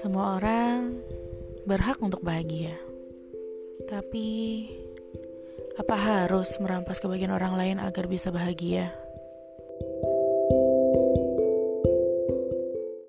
Semua orang berhak untuk bahagia. Tapi apa harus merampas kebahagiaan orang lain agar bisa bahagia?